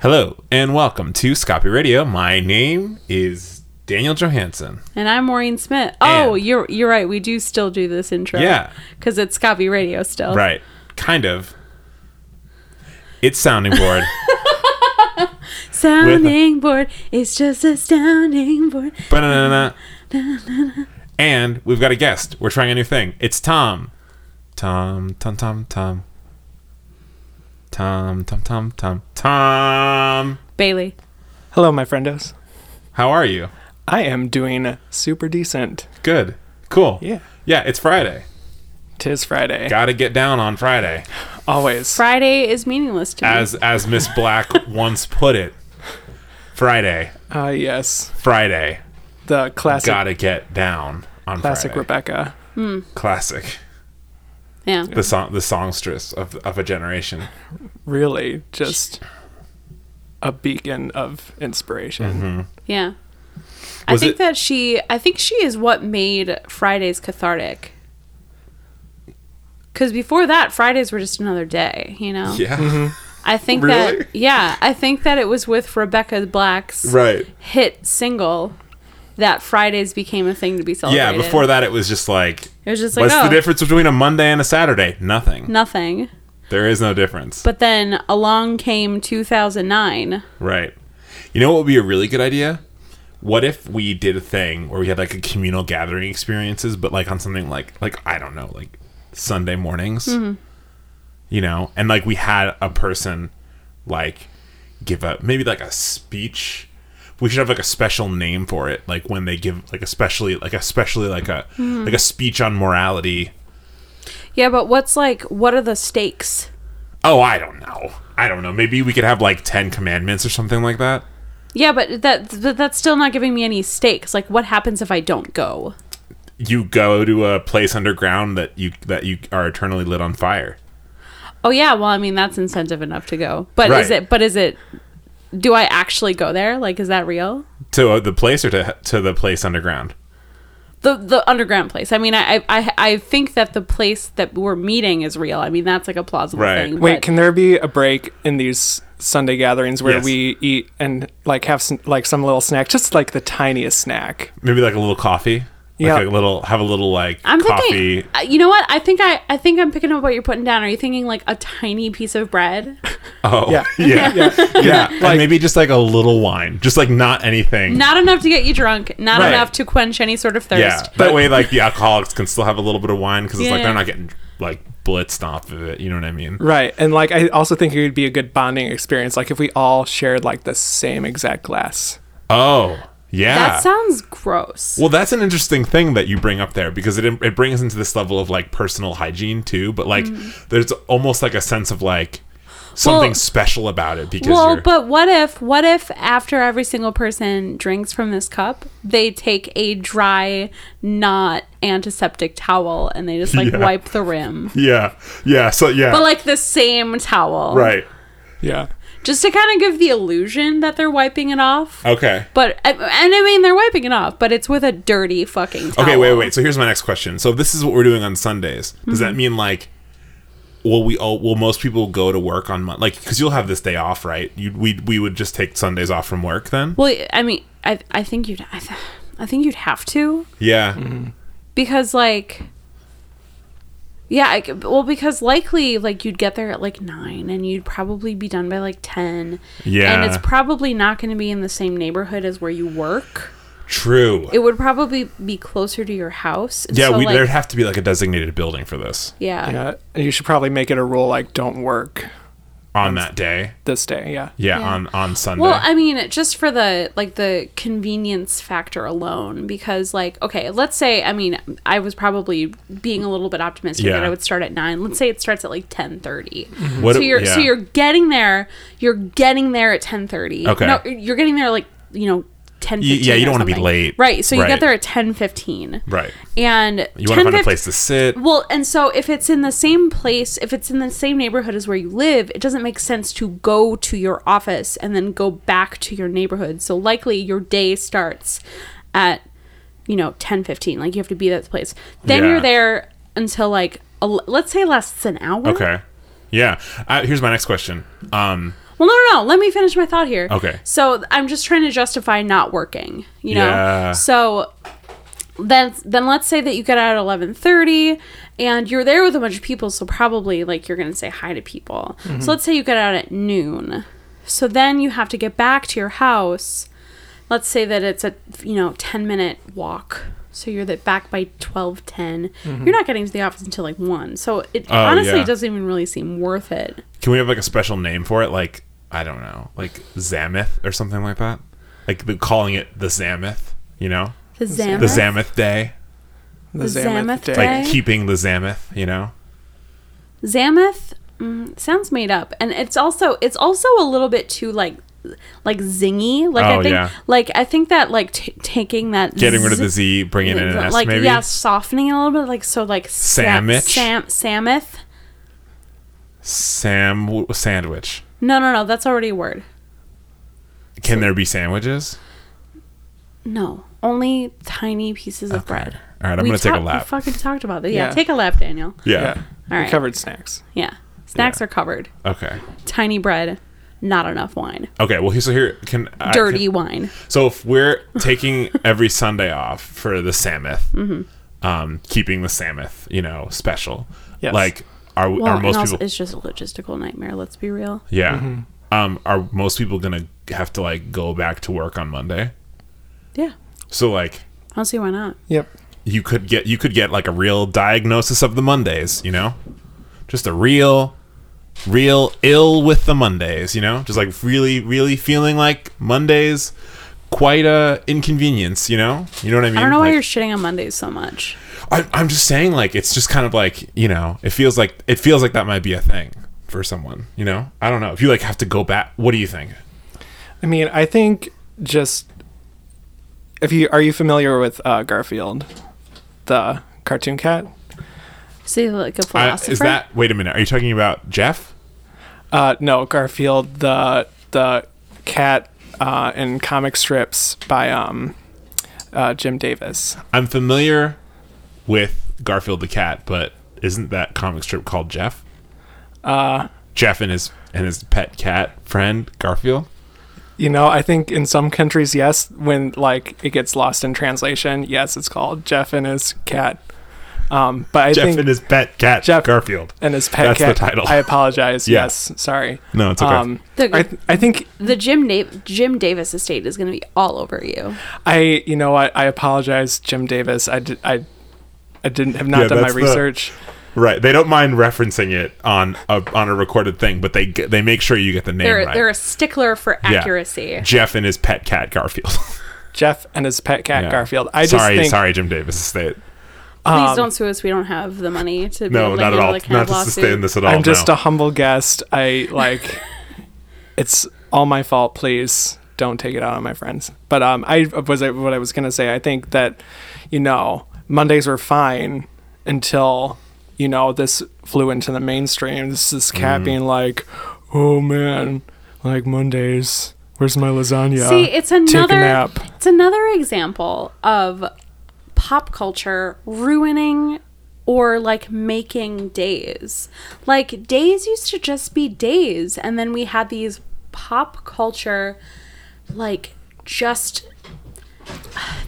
Hello and welcome to Scoppy Radio. My name is Daniel Johansson. And I'm Maureen Smith. Oh, And- you're you're right. We do still do this intro. Yeah. Because it's Copy Radio still. Right. Kind of. It's sounding board. Sounding board. It's just a sounding board. Ba-na-na-na. and we've got a guest. We're trying a new thing. It's Tom. Tom, Tom, Tom, Tom. Tom, Tom, Tom, Tom. Tom. Bailey. Hello, my friendos. How are you? I am doing super decent. Good. Cool. Yeah. Yeah, it's Friday. Tis Friday. Gotta get down on Friday. Always. Friday is meaningless to me. As as Miss Black once put it. Friday. Ah, yes. Friday. The classic, Gotta get down on classic Friday. Rebecca. Classic. Yeah. The song the songstress of of a generation. Really, just a beacon of inspiration. Mm-hmm. Yeah. I Was think it- that she I think she is what made Fridays cathartic. Cause before that, Fridays were just another day, you know? Yeah. Mm-hmm. I think Really? that yeah, I think that it was with Rebecca Black's Right. hit single that Fridays became a thing to be celebrated. Yeah, before that it was just like it was just like what's oh, the difference between a Monday and a Saturday? Nothing. nothing. There is no difference. But then along came 2009. Right. You know what would be a really good idea? What if we did a thing where we had like a communal gathering experiences, but like on something like like I don't know, like Sunday mornings. Mm-hmm. You know, and like we had a person like give a maybe like a speech. We should have like a special name for it, like when they give like especially like especially like a hmm. like a speech on morality. Yeah, but what's like what are the stakes? Oh, I don't know. I don't know. Maybe we could have like 10 commandments or something like that. Yeah, but that but that's still not giving me any stakes. Like what happens if I don't go? you go to a place underground that you that you are eternally lit on fire. Oh yeah, well I mean that's incentive enough to go. But is it but is it do I actually go there? Like is that real? To uh, the place or to to the place underground? The the underground place. I mean I I I think that the place that we're meeting is real. I mean that's like a plausible Right. thing. Wait, but- can there be a break in these Sunday gatherings where Yes. we eat and like have some, like some little snack, just like the tiniest snack? Maybe like a little coffee. Yeah. Like a little have a little like I'm coffee. thinking. uh, You know what? I think I. I think I'm picking up what you're putting down. Are you thinking like a tiny piece of bread? oh. Yeah. Yeah. Yeah. Yeah. And Like- maybe just like a little wine. Just like not anything. Not enough to get you drunk. Not Right. enough to quench any sort of thirst. yeah. That way like the alcoholics can still have a little bit of wine cuz it's like Yeah. they're not getting like blitzed off of it, you know what I mean? Right. And like I also think it would be a good bonding experience, like if we all shared like the same exact glass. Oh. Yeah. That sounds gross. Well, that's an interesting thing that you bring up there because it it brings into this level of like personal hygiene too. But like, there's almost like a sense of like something Mm. Well- special about it because well, but what if what if after every single person drinks from this cup, they take a dry, not antiseptic towel and they just like Yeah. wipe the rim. yeah, yeah. So yeah, But like the same towel. right. Yeah. Just to kind of give the illusion that they're wiping it off. Okay. But and I mean they're wiping it off, but it's with a dirty fucking towel. Okay. Wait. Wait. wait. So here's my next question. So this is what we're doing on Sundays. Does Mm-hmm. that mean like? Will we all? Will most people go to work on Mon- like because you'll have this day off, right? You we we would just take Sundays off from work then. Well, I mean, I I think you'd I, th- I think you'd have to Yeah. because like yeah, I, c- well because likely like you'd get there at like 9 and you'd probably be done by like 10. Yeah. And it's probably not going to be in the same neighborhood as where you work. True. It would probably be closer to your house. Yeah. so, we like, there'd have to be like a designated building for this yeah. Yeah. And you should probably make it a rule like don't work on that day. this day. Yeah. Yeah, Yeah. on on Sunday. Well, I mean, just for the like the convenience factor alone, because like, okay, let's say, I mean, I was probably being a little bit optimistic Yeah. that I would start at nine. Let's say it starts at like ten thirty. Mm-hmm. What- So you're so you're getting there. You're getting there at ten thirty. Okay. No, you're getting there like you know ten. Y- yeah, you don't want wanna be late. right? So you Right. get there at ten fifteen, right. and You want to find a place to sit. well, and so if it's in the same place, if it's in the same neighborhood as where you live, it doesn't make sense to go to your office and then go back to your neighborhood. So likely your day starts at you know 10 15 like you have to be at the place then Yeah. you're there until like el- let's say lasts an hour Okay. Yeah. Uh, here's my next question. Um, Well, no, no, no. Let me finish my thought here. Okay. So I'm just trying to justify not working. You know. Yeah. So then, then let's say that you get out at 11:30, and you're there with a bunch of people. So probably like you're gonna say hi to people. So mm-hmm. let's say you get out at noon. So then you have to get back to your house. Let's say that it's a you know 10 minute walk. So you're that back by 12:10. Mm-hmm. You're not getting to the office until like one. So it Oh, honestly yeah. doesn't even really seem worth it. Can we have like a special name for it? Like I don't know, like Zamith or something like that. Like the, calling it the Zamith. You know, The Zamoth. the Zamith Day. The, The Zamoth Zamoth Day. Day. Like keeping the Zamith. You know. Zamoth mm, sounds made up, and it's also it's also a little bit too like like zingy. Like Oh, I think yeah. like I think that like t- taking that Getting rid of the Z, bringing in an S, like maybe. yeah, softening it a little bit, like so like sa- Sandwich? Sam Samoth. Sam sandwich. No, no, no, that's already a word. Can there be sandwiches? No, only tiny pieces of bread. All right, I'm We gonna take a lap. We fucking talked about that. Yeah, Yeah. take a lap, Daniel. Yeah. yeah. All We covered snacks. Yeah, snacks Yeah. are covered. Okay. Tiny bread, not enough wine. Okay. Well, so here can I- Dirty can- wine. So if we're taking every Sunday off for the Samoth, Mm-hmm. um, keeping the Samoth, you know, special. Yes. Like, are Well, are most also, people? it's just a logistical nightmare. Let's be real. yeah. Mm-hmm. Um, are most people gonna have to like go back to work on Monday? Yeah, So like, I don't see why not. Yep. you could get you could get like a real diagnosis of the Mondays, you know, just a real, real ill with the Mondays, you know, just like really, really feeling like Mondays quite a inconvenience, you know. You know what I mean? I don't know why you're shitting on Mondays so much. I, I'm just saying, like, it's just kind of like, you know, it feels like it feels like that might be a thing for someone. You know, I don't know if you like have to go back. What do you think? I mean, I think just if you are you familiar with uh, Garfield, the cartoon cat? See, like a I, philosopher. is that? Wait a minute. Are you talking about Jeff? Uh, no, Garfield, the the cat uh, in comic strips by um, uh, Jim Davis. I'm familiar with Garfield the cat, but isn't that comic strip called Jeff? Uh, Jeff and his and his pet cat friend Garfield. you know, I think in some countries, yes, when like it gets lost in translation, yes, it's called Jeff and his cat. Um, but I Jeff think and his pet cat Jeff- Garfield. and his pet That's the cat. title. I apologize. Yeah. Yes, sorry. No, it's okay. Um, The- I, th- I think the Jim Na- Jim Davis estate is going to be all over you. I, you know, I, I apologize, Jim Davis. I did, I, I didn't have not Yeah, done my that's the- research. right. They don't mind referencing it on a on a recorded thing, but they they make sure you get the name They're right. they're a stickler for Yeah. accuracy. Jeff and his pet cat Garfield. Jeff and his pet cat Yeah. Garfield. I just sorry, think sorry, Jim Davis Estate. Please um, don't sue us. We don't have the money to be No, able to not at all. a Not to lawsuit. sustain this at all. I'm just no. a humble guest. I like. it's all my fault. Please don't take it out on my friends. But um, I was what I was gonna say. I think that, you know, Mondays were fine until you know this flew into the mainstream. This this Mm. cat being like, oh man, like Mondays. Where's my lasagna? See, it's Take a another nap. it's another example of pop culture ruining or like making days. Like days used to just be days and then we had these pop culture like just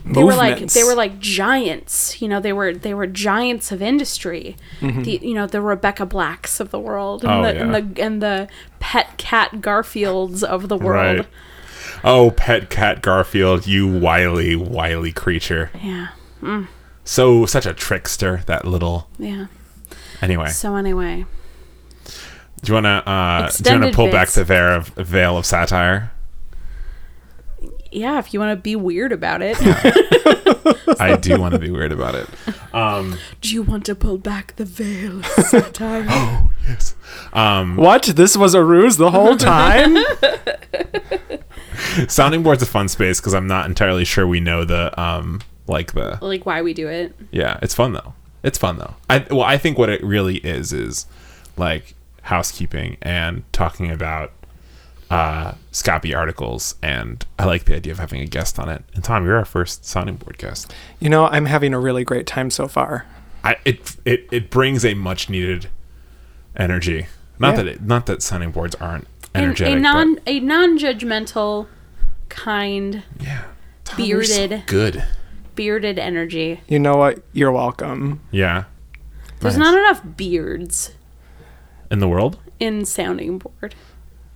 they were like they were like giants you know they were they were giants of industry the you know the rebecca blacks of the world and, Mm-hmm. Oh, the, and the and the pet cat garfields of the world Right. Oh, pet cat Garfield, you wily, wily creature. yeah So such a trickster, that little. yeah Anyway, so anyway do you want to uh, do you want to pull back the veil of, veil of satire? Yeah if you want to be weird about it I do want to be weird about it. do you want to pull back the veil of satire Oh yes. Um, What? This was a ruse the whole time? sounding board's a fun space because I'm not entirely sure we know the um like the like why we do it Yeah, it's fun though. It's fun though. I well, I think what it really is is like housekeeping and talking about uh Scoppy articles and I like the idea of having a guest on it. And Tom, you're our first sounding board guest. you know, I'm having a really great time so far. I it it, it brings a much needed energy. Not Yeah. that it not that sounding boards aren't And energetic. a but- non a non-judgmental, kind, yeah. Tom, you're so bearded. good. bearded energy. You know what? You're welcome. Yeah. There's Nice. not enough beards in the world. in sounding board.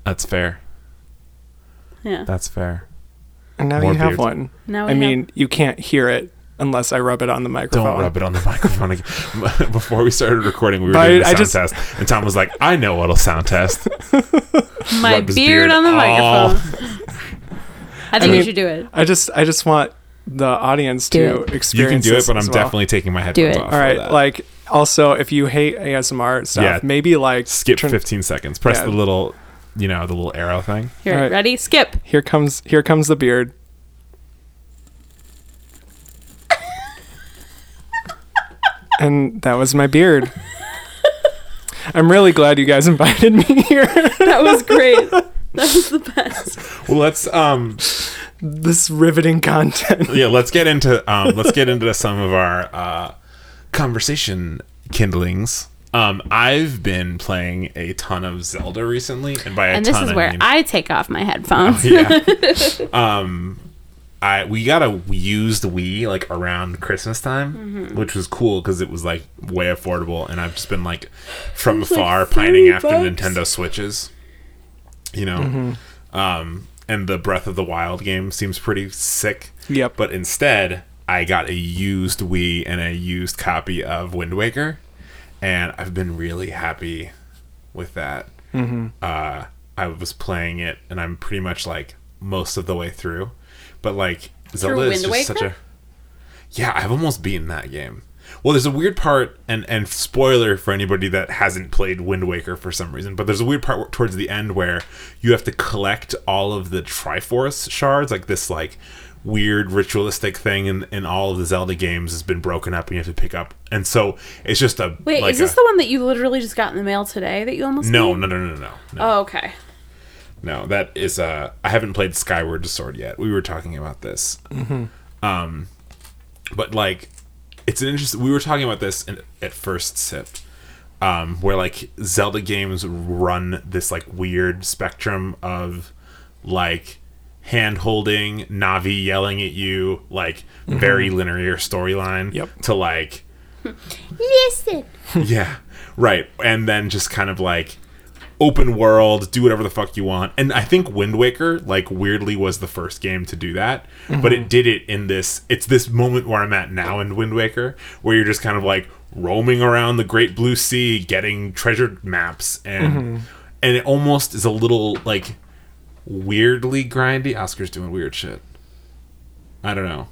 That's fair. Yeah. That's fair. And now More you have beards. one. Now we I have- mean, you can't hear it unless I rub it on the microphone. Don't rub it on the microphone again. Before we started recording, we were But doing a sound just- test, and Tom was like, "I know what'll sound test." my beard, beard on the all- microphone. I think mean- you should do it. I just, I just want the audience Do to it. experience. You can do it, but I'm well. definitely taking my headphones off. All right, for that. like also if you hate ASMR stuff, Yeah. maybe like skip turn- 15 seconds. Press Yeah. the little, you know, the little arrow thing. Here, All right. ready? Skip. Here comes, here comes the beard. and that was my beard. I'm really glad you guys invited me here. That was great. that was the best. Well, let's um, this riveting content. yeah, let's get into um, let's get into some of our uh, conversation kindlings. Um, I've been playing a ton of Zelda recently, and by a And this ton, is I where mean- I take off my headphones. yeah. um, I we got a used Wii like around Christmas time, Mm-hmm. which was cool because it was like way affordable, and I've just been like from was, like, afar pining 30 after. Nintendo Switches. You know, um, and the Breath of the Wild game seems pretty sick. Yep. But instead, I got a used Wii and a used copy of Wind Waker, and I've been really happy with that. Mm-hmm. Uh, I was playing it, and I'm pretty much like most of the way through. But like Zelda is Wind just such a yeah. I've almost beaten that game. Well, there's a weird part, and and spoiler for anybody that hasn't played Wind Waker for some reason, but there's a weird part towards the end where you have to collect all of the Triforce shards, like this like weird ritualistic thing in, in all of the Zelda games has been broken up, and you have to pick up, and so it's just a Wait, like is this a- the one that you literally just got in the mail today that you almost no, no, no, no, no, no. Oh, okay. No, that is uh I haven't played Skyward Sword yet. We were talking about this. Um but like it's an interesting we were talking about this in, at first sip. Um where like Zelda games run this like weird spectrum of like hand holding, Navi yelling at you, like very mm-hmm. linear storyline Yep. to like Listen. yeah, right. And then just kind of like open world, do whatever the fuck you want. And I think Wind Waker, like weirdly, was the first game to do that. But it mm-hmm. did it in this. It's this moment where I'm at now in Wind Waker, where you're just kind of like roaming around the Great Blue Sea, getting treasure maps, and mm-hmm. and it almost is a little like weirdly grindy. Oscar's doing weird shit. I don't know.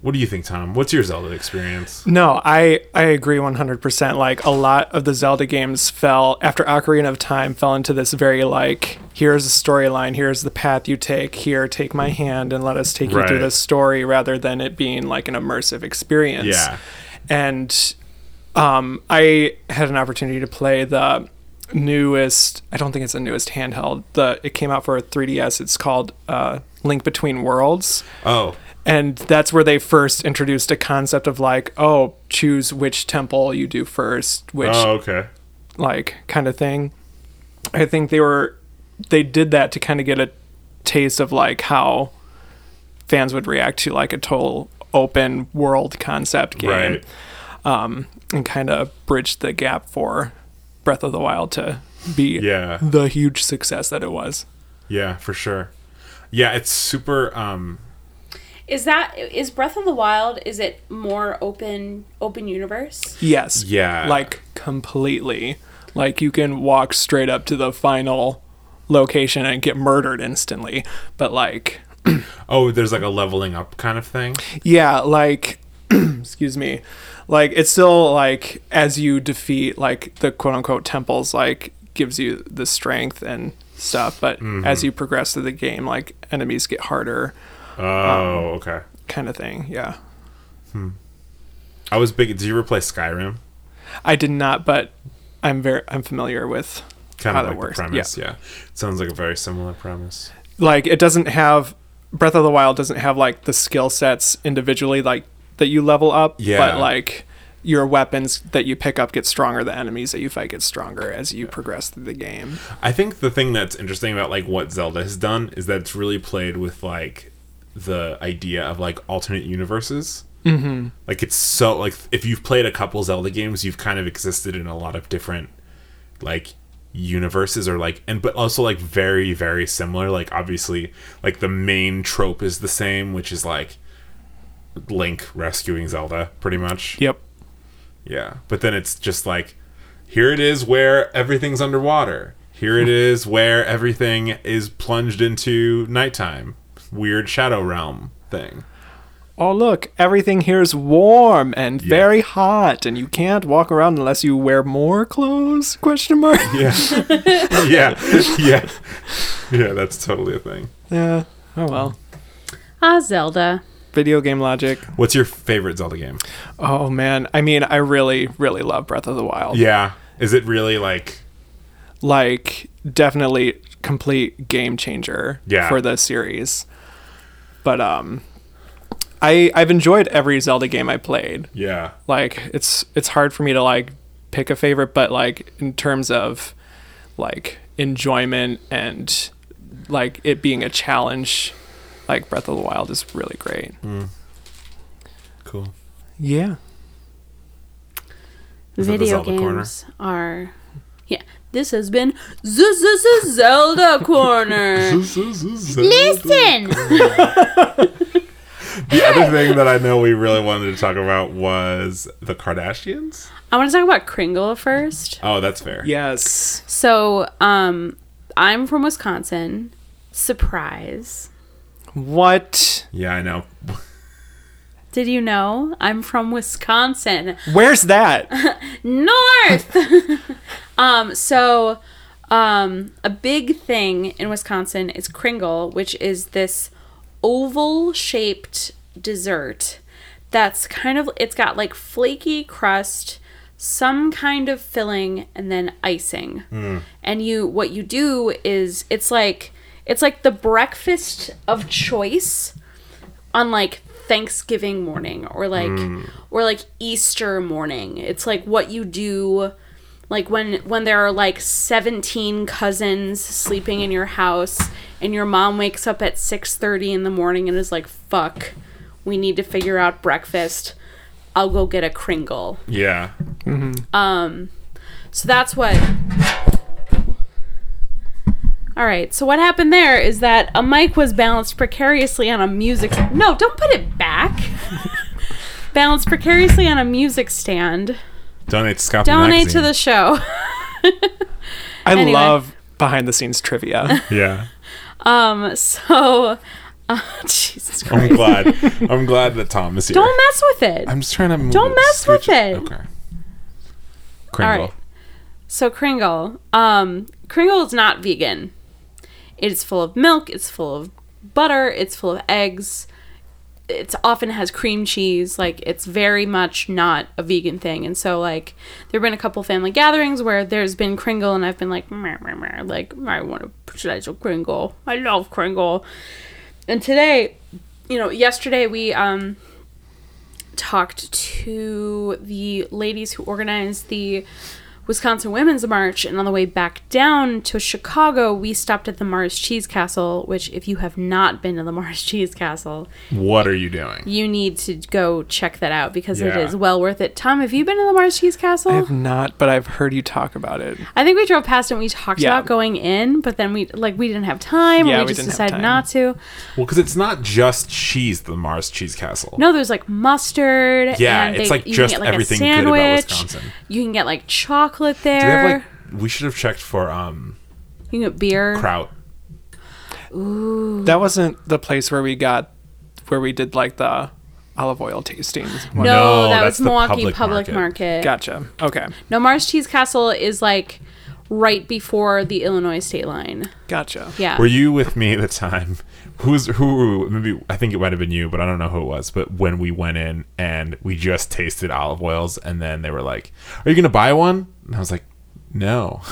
What do you think, Tom? What's your Zelda experience? No, I I agree 100%. Like a lot of the Zelda games fell after Ocarina of Time fell into this very like here's a storyline, here's the path you take, here take my hand and let us take you through this story rather than it being like an immersive experience. Yeah. And um I had an opportunity to play the newest I don't think it's the newest handheld. The it came out for a 3DS. It's called uh Link Between Worlds Oh, and that's where they first introduced a concept of like oh choose which temple you do first which oh, okay. like kind of thing i think they were they did that to kind of get a taste of like how fans would react to like a total open world concept game Right. um, and kind of bridge the gap for breath of the wild to be Yeah. the huge success that it was Yeah, for sure. Yeah, it's super um Is that is Breath of the Wild? Is it more open open universe? Yes. Yeah. Like completely. Like you can walk straight up to the final location and get murdered instantly. But like oh, there's like a leveling up kind of thing. yeah, like excuse me. Like it's still like as you defeat like the quote unquote temples like gives you the strength and stuff, but as mm-hmm. you progress through the game like enemies get harder Oh, um, okay. kind of thing. Yeah. Hmm. I was big. Did you ever play Skyrim? I did not, but I'm very I'm familiar with Kind how of that like works. the premise. Yeah. Sounds like a very similar premise. like it doesn't have Breath of the Wild doesn't have like the skill sets individually like that you level up, Yeah. but like your weapons that you pick up get stronger, the enemies that you fight get stronger as you progress through the game. I think the thing that's interesting about like what Zelda has done is that it's really played with like the idea of like alternate universes. Mm-hmm. Like it's so like if you've played a couple Zelda games, you've kind of existed in a lot of different like universes or like and but also like very very similar like obviously like the main trope is the same which is like link rescuing zelda pretty much Yep. yeah, but then it's just like here it is where everything's underwater. Here it is where everything is plunged into nighttime. Weird shadow realm thing. Oh look, everything here is warm and Yeah. very hot, and you can't walk around unless you wear more clothes? Question mark. Yeah. yeah. Yeah. Yeah, that's totally a thing. yeah. Oh well. Ah, Zelda. Video game logic. What's your favorite Zelda game? Oh man, I mean, I really, really love Breath of the Wild. Yeah. Is it really like Like, definitely complete game changer Yeah. for the series. But um, I I've enjoyed every Zelda game I played. yeah. Like, it's it's hard for me to like pick a favorite, but like in terms of like enjoyment and like it being a challenge, like Breath of the Wild is really great. Cool. Yeah. Is Video Zelda corner? games are. Yeah. This has been Zelda Corner. Listen! The other thing that I know we really wanted to talk about was the Kardashians. I want to talk about Kringle first. Oh, that's fair. Yes. So, um, I'm from Wisconsin. Surprise. What? Yeah, I know. Did you know? I'm from Wisconsin. Where's that? North! um, so, um, a big thing in Wisconsin is Kringle, which is this oval shaped dessert that's kind of, it's got like flaky crust, some kind of filling, and then icing. And you, what you do is, it's like, it's like the breakfast of choice on like Thanksgiving morning or like or like Easter morning. It's like what you do like when when there are like 17 cousins sleeping in your house and your mom wakes up at 6:30 in the morning and is like fuck we need to figure out breakfast. I'll go get a Kringle. Yeah. Mm-hmm. Um so that's what. All right. So what happened there is that a mic was balanced precariously on a music. No, don't put it back. balanced precariously on a music stand. Donate to Scalpel Donate to the show. I Anyway. love behind the scenes trivia. Yeah. Um. So. Uh, Jesus Christ. I'm glad. I'm glad that Tom is here. Don't mess with it. I'm just trying to move Don't it, mess with switch it. Okay. Kringle. right. So Kringle, um, Kringle is not vegan. It's full of milk. It's full of butter. It's full of eggs. It often has cream cheese. Like it's very much not a vegan thing. And so like there've been a couple family gatherings where there's been Kringle, and I've been like, meh, meh, meh, like I want a slice of Kringle. I love Kringle. And today, you know, yesterday we um talked to the ladies who organized the Wisconsin Women's March, and on the way back down to Chicago, we stopped at the Mars Cheese Castle. Which, if you have not been to the Mars Cheese Castle, What are you doing? you need to go check that out because it Yeah. is well worth it. Tom, have you been to the Mars Cheese Castle? I have not, but I've heard you talk about it. I think we drove past it and we talked Yeah. about going in, but then we like we didn't have time. Yeah, or we, we just didn't have decided time. not to. Well, because it's not just cheese, the Mars Cheese Castle. No, there's like mustard. Yeah, and it's they- like you can just get, like, everything good about sandwich. Wisconsin. You can get like chocolate there. Do they have like? We should have checked for um you can get beer. kraut. Ooh. That wasn't the place where we got, where we did like the olive oil tastings. No, No, that that's was the Milwaukee public Public, market. Market. Gotcha. Okay. No, Mars Cheese Castle is like right before the Illinois state line. Gotcha. Yeah. Were you with me at the time? Who's who? Maybe I think it might have been you, but I don't know who it was. But when we went in and we just tasted olive oils, and then they were like, "Are you gonna buy one?" And I was like, "No."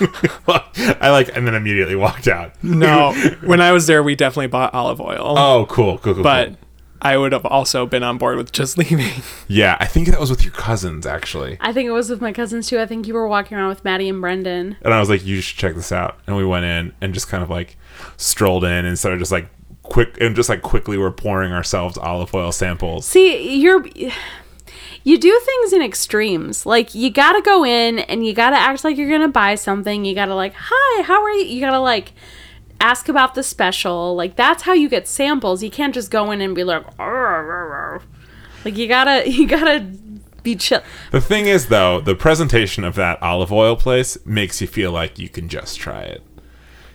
I like, and then immediately walked out. No, when I was there, we definitely bought olive oil. Oh, cool, cool, cool. but cool. I would have also been on board with just leaving. Yeah, I think that was with your cousins actually. I think it was with my cousins too. I think you were walking around with Maddie and Brendan. And I was like, you should check this out. And we went in and just kind of like strolled in and started just like quick and just like quickly we're pouring ourselves olive oil samples. See, you're you do things in extremes. Like you gotta go in and you gotta act like you're gonna buy something. You gotta like, hi, how are you? You gotta like ask about the special. Like that's how you get samples. You can't just go in and be like, "Arr, arr, arr." like you gotta you gotta be chill. The thing is though, the presentation of that olive oil place makes you feel like you can just try it.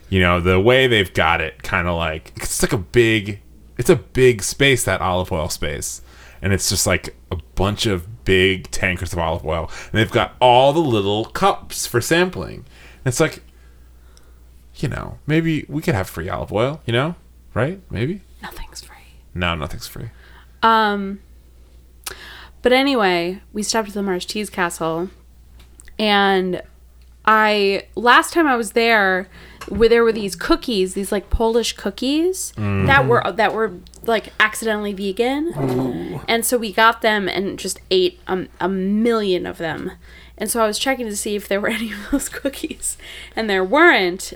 You know, the way they've got it kind of like it's like a big it's a big space that olive oil space. And it's just like a bunch of big tankers of olive oil. And they've got all the little cups for sampling. And it's like you know, maybe we could have free olive oil, you know? Right? Maybe? Nothing's free. No, nothing's free. Um, but anyway, we stopped at the Mars Cheese Castle, and I last time I was there, where there were these cookies, these like Polish cookies that were that were like accidentally vegan, and so we got them and just ate um, a million of them. And so I was checking to see if there were any of those cookies, and there weren't.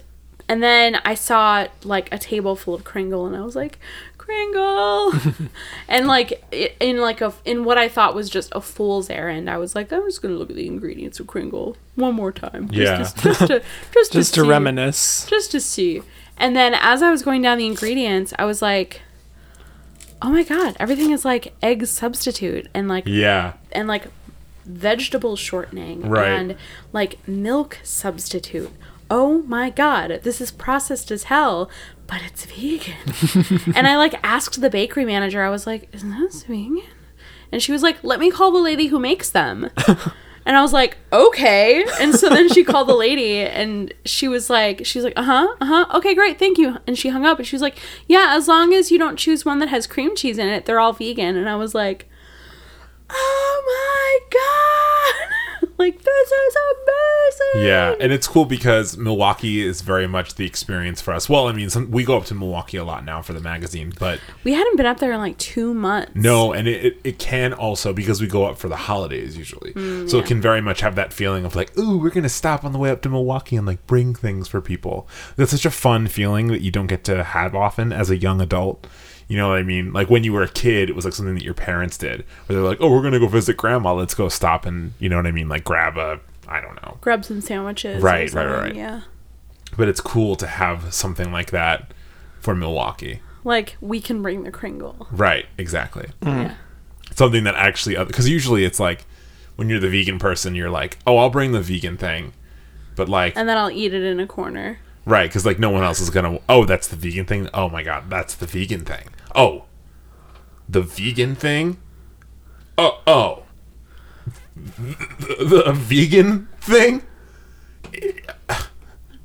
And then I saw like a table full of Kringle, and I was like, Kringle, and like in like a in what I thought was just a fool's errand, I was like, I'm just gonna look at the ingredients of Kringle one more time, just Yeah. to, just to just, Just to, to see, reminisce. just to see. And then as I was going down the ingredients, I was like, oh my god, everything is like egg substitute and like Yeah. and like vegetable shortening Right. and like milk substitute. Oh my god, this is processed as hell, but it's vegan. and I like asked the bakery manager, I was like, "Isn't this vegan?" And she was like, "Let me call the lady who makes them." And I was like, okay. And so then she called the lady and she was like, she's like, uh huh, uh huh. Okay, great. Thank you. And she hung up and she was like, yeah, as long as you don't choose one that has cream cheese in it, they're all vegan. And I was like, oh my God. like, this is amazing. Yeah, and it's cool because Milwaukee is very much the experience for us. Well, I mean, some, we go up to Milwaukee a lot now for the magazine, but We hadn't been up there in like two months. no, and it, it, it can also because we go up for the holidays usually, Mm, so it can very much have that feeling of like, ooh, we're gonna stop on the way up to Milwaukee and like bring things for people. That's such a fun feeling that you don't get to have often as a young adult. You know what I mean? Like when you were a kid, it was like something that your parents did, where they're like, "Oh, we're gonna go visit grandma. Let's go stop and you know what I mean? Like grab a, I don't know, Grab some sandwiches. or Right, right, right. Yeah. but it's cool to have something like that for Milwaukee. Like, we can bring the Kringle. Right, exactly. Mm-hmm. Yeah. Something that actually, uh, because usually it's like when you're the vegan person, you're like, oh, I'll bring the vegan thing. But like, And then I'll eat it in a corner. Right, because like no one else is gonna, oh, that's the vegan thing. Oh my God, that's the vegan thing. Oh, the vegan thing? Oh, oh. The, the vegan thing?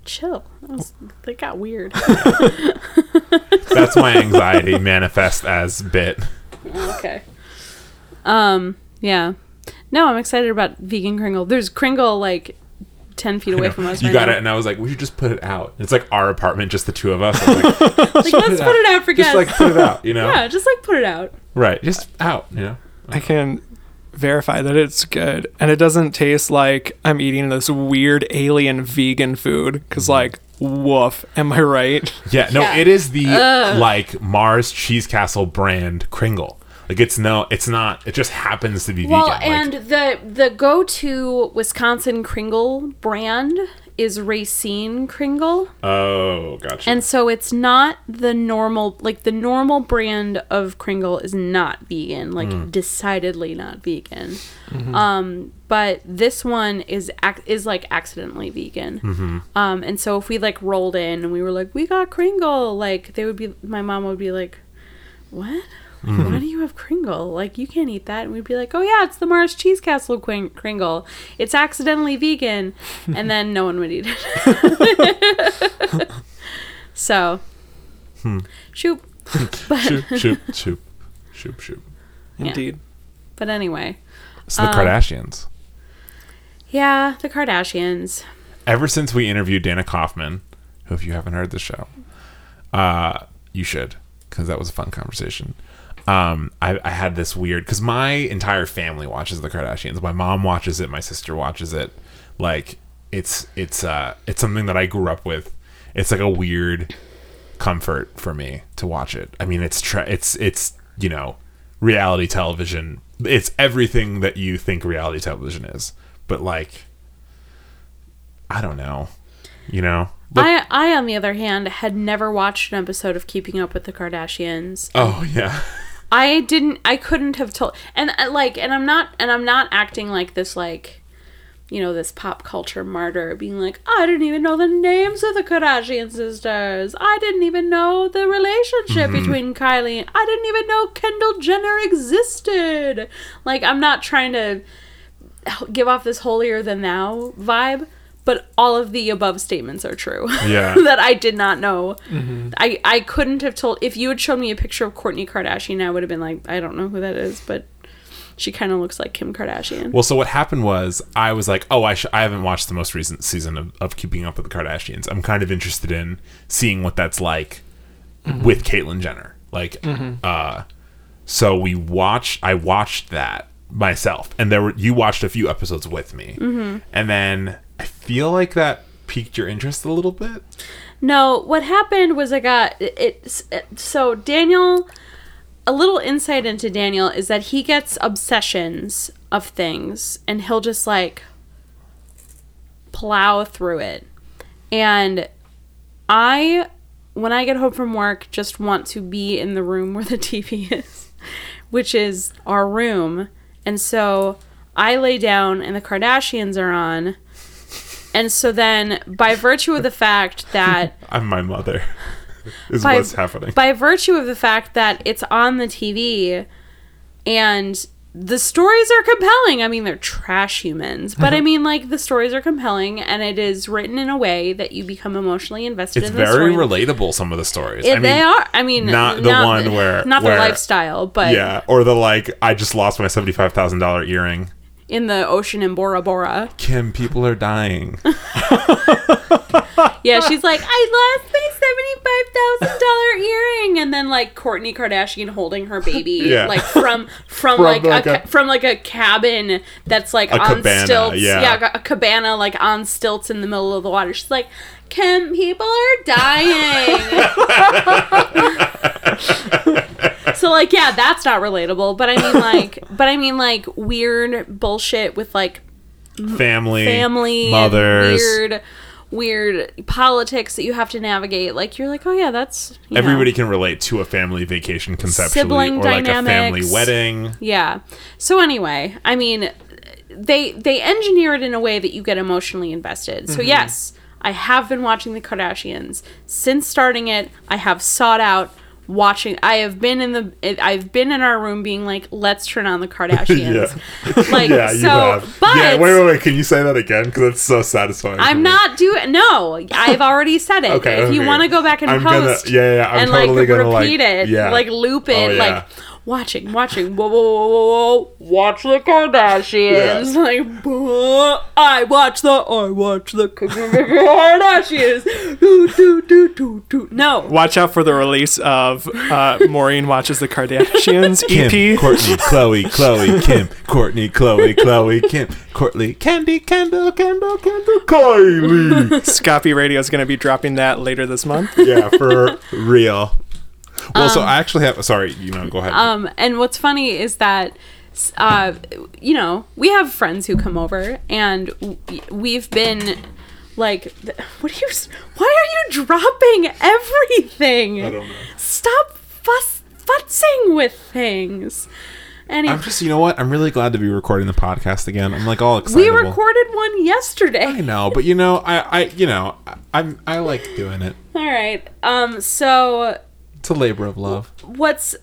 Chill. That, was, that got weird. That's my anxiety manifest as bit. okay. Um. Yeah. No, I'm excited about vegan Kringle. There's Kringle like ten feet away from us. You right got now. it, and I was like, we should just put it out. It's like our apartment, just the two of us. I like, Like, let's put it out for just like put it out, you know? yeah, just like put it out. Right, just out, you know? I can verify that it's good and it doesn't taste like I'm eating this weird alien vegan food cuz mm-hmm. like woof am I right? Yeah, no, Yeah. it is the like Mars Cheese Castle brand Kringle. Like it's no, it's not. It just happens to be Well, vegan. and like, the the go to Wisconsin Kringle brand is Racine Kringle. oh, gotcha. And so it's not the normal like the normal brand of Kringle is not vegan, like Mm. decidedly not vegan. Mm-hmm. Um but this one is ac- is like accidentally vegan. Mm-hmm. Um and so if we like rolled in and we were like we got Kringle, like they would be my mom would be like what? Mm-hmm. Why do you have Kringle? Like you can't eat that, and we'd be like, "Oh yeah, it's the Mars Cheese Castle Quin- Kringle. It's accidentally vegan," and then no one would eat it. so, shoot. But shoop, shoop, shoop, shoop, shoop. Indeed. but anyway, So Um, the Kardashians. yeah, the Kardashians. Ever since we interviewed Dana Kaufman, who, if you haven't heard the show, uh, you should, because that was a fun conversation. Um, I, I had this weird because my entire family watches the Kardashians. My mom watches it. My sister watches it. Like it's it's uh it's something that I grew up with. It's like a weird comfort for me to watch it. I mean, it's tra- it's it's you know reality television. It's everything that you think reality television is, but like I don't know, you know. But, I, I, on the other hand, had never watched an episode of Keeping Up with the Kardashians. oh yeah, I didn't. I couldn't have told. And uh, like, and I'm not. And I'm not acting like this. Like, you know, this pop culture martyr, being like, I didn't even know the names of the Kardashian sisters. I didn't even know the relationship between Kylie. I didn't even know Kendall Jenner existed. Like, I'm not trying to give off this holier than thou vibe. But all of the above statements are true. Yeah. that I did not know. Mm-hmm. I I couldn't have told if you had shown me a picture of Kourtney Kardashian, I would have been like, I don't know who that is, but she kind of looks like Kim Kardashian. Well, so what happened was I was like, oh, I sh- I haven't watched the most recent season of, of Keeping Up with the Kardashians. I'm kind of interested in seeing what that's like mm-hmm. with Caitlyn Jenner. Like, mm-hmm. uh, so we watched. I watched that myself, and there were you watched a few episodes with me, and then I feel like that piqued your interest a little bit. No, what happened was I got it, it. So Daniel, a little insight into Daniel is that he gets obsessions of things, and he'll just like plow through it. And I, when I get home from work, just want to be in the room where the TV is, which is our room. And so I lay down, and the Kardashians are on. And so then, by virtue of the fact that I'm my mother. is by, what's happening. by virtue of the fact that it's on the TV and the stories are compelling. I mean, they're trash humans, but I mean, like, the stories are compelling and it is written in a way that you become emotionally invested it's in very relatable. Some of the stories. It- I mean, they are. I mean, not the one where- not where- the lifestyle, but Yeah, or the like. I just lost my seventy five thousand dollar earring. In the ocean in Bora Bora. Kim, people are dying. Yeah, she's like, I lost my seventy five thousand dollar earring, and then like Kourtney Kardashian holding her baby, Yeah. like from from, From, like, like a, a- from like a cabin that's like on cabana, stilts. yeah. a cabana like on stilts in the middle of the water. She's like, Kim, people are dying. So like, yeah, that's not relatable. But I mean, like, but I mean, like weird bullshit with like Family, family mothers. weird weird politics that you have to navigate like you're like oh yeah that's you know. Everybody can relate to a family vacation conceptually, Sibling or like a family wedding. yeah so anyway i mean they they engineer it in a way that you get emotionally invested so mm-hmm. yes i have been watching the kardashians since starting it i have sought out watching i have been in the i've been in our room being like let's turn on the kardashians like yeah, you so have. but yeah, wait, wait, wait. Can you say that again? Because it's so satisfying. I'm not doing. No, I've already said it. Okay, if you want to go back and I'm gonna- post, yeah, yeah, I'm and totally like gonna, like- repeat it, yeah. like loop it, Oh, yeah. like watching, watching. Whoa, whoa, whoa, whoa, whoa! Watch the Kardashians. Like "Buh, I watch the, I watch the Kardashians. Do, do, do, do, do. No, Watch out for the release of uh, Maureen watches the Kardashians E Kim, EP. Kourtney, Khloé, Khloé, Kim, Kourtney, Khloé, Khloé, Kim, Courtney, Candy, Kendall, Kendall, Kendall, Kylie. Scoppy Radio is going to be dropping that later this month. yeah, for real. Well, so I actually have. Sorry, you know, go ahead. Um, and what's funny is that, uh, you know, we have friends who come over, and we've been like, what are you? Why are you dropping everything? I don't know. Stop fuss futzing with things. Anyway, I'm just, you know what? I'm really glad to be recording the podcast again. I'm like all excited. we recorded one yesterday. I know, but you know, I, I, you know, I, I'm, I like doing it. All right. Um. So It's a labor of love. what's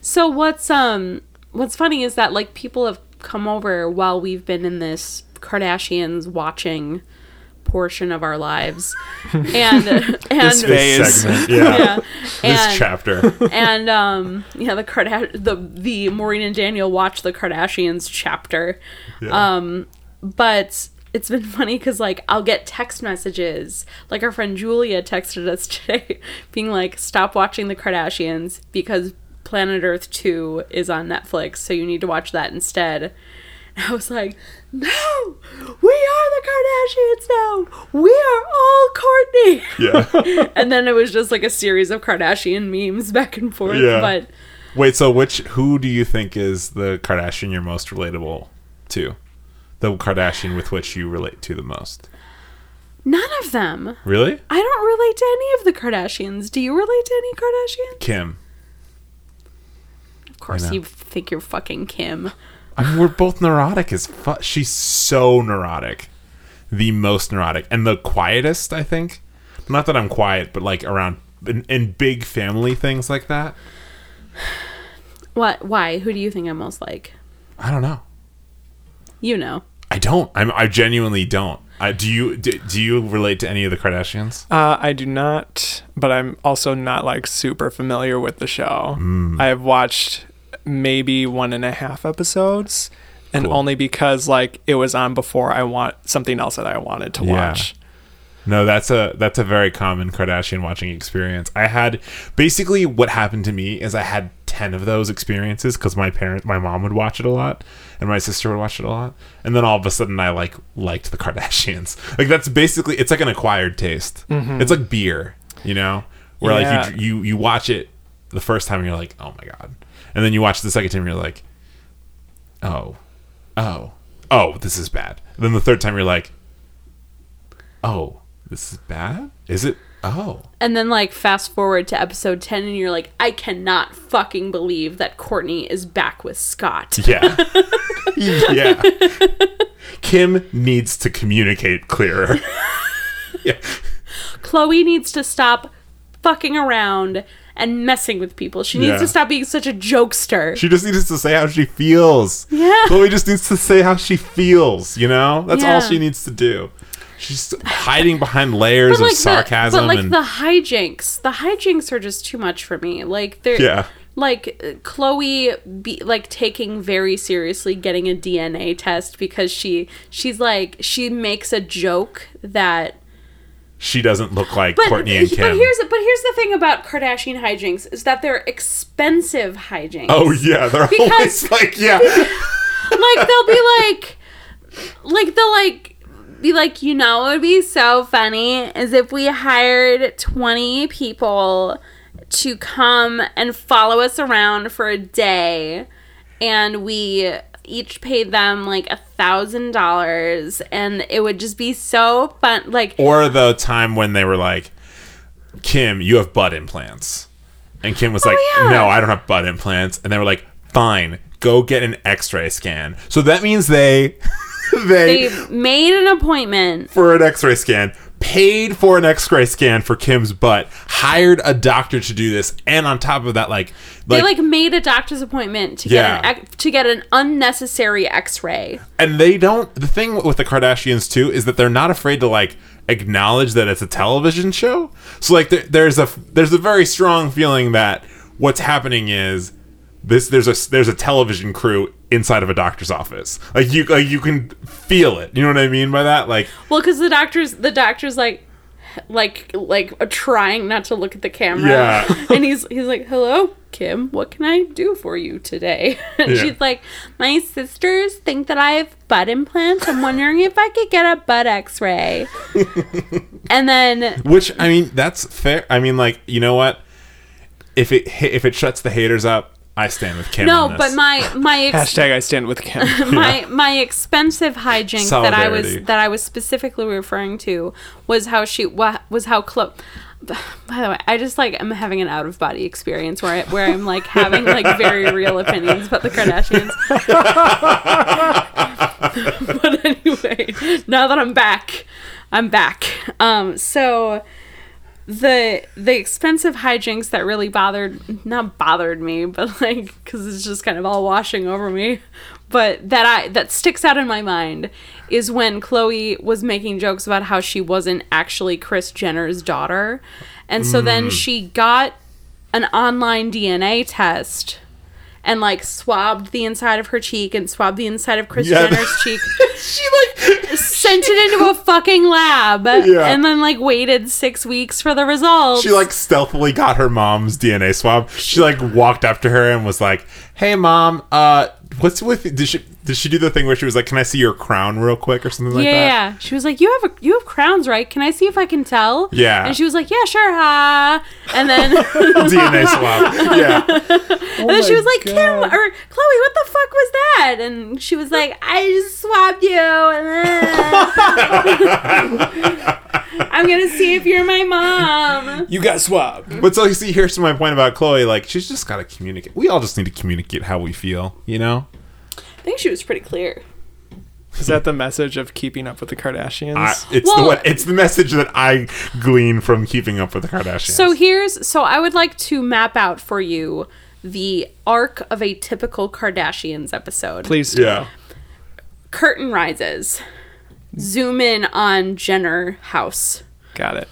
so what's um what's funny is that like people have come over while we've been in this Kardashians watching portion of our lives and and This This Phase. segment, yeah. yeah This and chapter. and um yeah the Karda- the the Maureen and Daniel watch the Kardashians chapter Yeah. um but it's been funny because like I'll get text messages like our friend Julia texted us today being like stop watching the Kardashians because Planet Earth 2 is on Netflix, so you need to watch that instead. And I was like, no, we are the Kardashians now. We are all Kourtney. Yeah. and then it was just like a series of Kardashian memes back and forth. Yeah. But Wait, so which who do you think is the Kardashian you're most relatable to? The Kardashian with which you relate to the most? none of them. Really? I don't relate to any of the Kardashians. Do you relate to any Kardashian? Kim. Of course, you think you're fucking Kim. I mean, we're both neurotic as fuck. She's so neurotic. The most neurotic. And the quietest, I think. Not that I'm quiet, but like around in, in big family things like that. What? Why? Who do you think I'm most like? I don't know. You know. I don't. I'm, I genuinely don't. I, do you do, do you relate to any of the Kardashians? Uh, I do not, but I'm also not like super familiar with the show. Mm. I have watched maybe one and a half episodes, and Cool. only because like it was on before I want something else that I wanted to Yeah. watch. No, that's a that's a very common Kardashian watching experience. I had basically what happened to me is I had ten of those experiences because my parent, my mom would watch it a lot, and my sister would watch it a lot, and then all of a sudden I like liked the Kardashians. Like that's basically it's like an acquired taste. Mm-hmm. It's like beer, you know, where Yeah. like you, you you watch it the first time and you're like, oh my god, and then you watch it the second time and you're like, oh, oh, oh, this is bad. And then the third time you're like, oh, this is bad? Is it? Oh. And then like fast forward to episode 10 and you're like, I cannot fucking believe that Kourtney is back with Scott. Yeah. yeah. Kim needs to communicate clearer. yeah. Khloé needs to stop fucking around and messing with people. She needs Yeah. to stop being such a jokester. She just needs to say how she feels. Yeah. Khloé just needs to say how she feels, you know? That's all she needs to do. She's hiding behind layers of sarcasm the, but like and the hijinks, the hijinks are just too much for me. Like they're Yeah. Like Khloé be like taking very seriously getting a DNA test because she she's like she makes a joke that she doesn't look like but, Kourtney and but here's but here's the thing about Kardashian hijinks is that they're expensive hijinks. oh yeah, they're Because- always like yeah. like they'll be like like they'll like be like you know it would be so funny is if we hired 20 people to come and follow us around for a day and we each paid them like a thousand dollars and it would just be so fun like Or the time when they were like, Kim, you have butt implants. And Kim was oh, like, Oh, yeah. No, I don't have butt implants. And they were like, Fine, go get an x ray scan. So that means they they, they made an appointment for an x ray scan, paid for an x ray scan for Kim's butt, hired a doctor to do this, and on top of that, like they like made a doctor's appointment to get an Yeah. to get an unnecessary x-ray and they don't the thing with the kardashians too is that they're not afraid to like acknowledge that it's a television show so like there, there's a there's a very strong feeling that what's happening is this there's a there's a television crew inside of a doctor's office like you like you can feel it you know what i mean by that like Well, because the doctor's the doctor's like, like like trying not to look at the camera. Yeah. and he's he's like, "Hello, Kim. What can I do for you today?" And Yeah. she's like, "My sisters think that I have butt implants. I'm wondering if I could get a butt X-ray." and then which i mean that's fair i mean like you know what if it if it shuts the haters up i stand with kim no, on this. but my my ex- Hashtag I stand with Kim. my my expensive hijinks that I was that I was specifically referring to was how she wa- was how close. By the way, I just like I'm having an out of body experience where I, where I'm like having like very real opinions about the Kardashians. but anyway, now that I'm back, I'm back. Um, so the the expensive hijinks that really bothered not bothered me but like because it's just kind of all washing over me but that i that sticks out in my mind is when khloé was making jokes about how she wasn't actually kris jenner's daughter. And so then mm. she got an online dna test and like swabbed the inside of her cheek and swabbed the inside of kris Yeah. jenner's cheek. She like sent it into a fucking lab Yeah. and then like waited six weeks for the results. She like stealthily got her mom's DNA swab. She like walked up to her and was like, "Hey, mom, uh, what's with did she did she do the thing where she was like, "Can I see your crown real quick" or something like yeah, that? yeah. She was like, "You have a you have crowns, right? Can I see if I can tell?" Yeah. And she was like, "Yeah, sure." Ha. And then DNA swab. Yeah. Oh and then she was like, "Kim or Khloé, what the fuck was that?" And she was like, "I just swabbed you, and then I'm gonna see if you're my mom." You got swabbed. But so you see, here's my point about Khloé. Like, she's just got to communicate. We all just need to communicate how we feel, you know? I think she was pretty clear. Is that the message of keeping up with the Kardashians? I, it's the Well- what it's the message that I glean from keeping up with the Kardashians. So here's so I would like to map out for you the arc of a typical Kardashians episode. Please do. yeah, Curtain rises. Zoom in on Jenner house. Got it.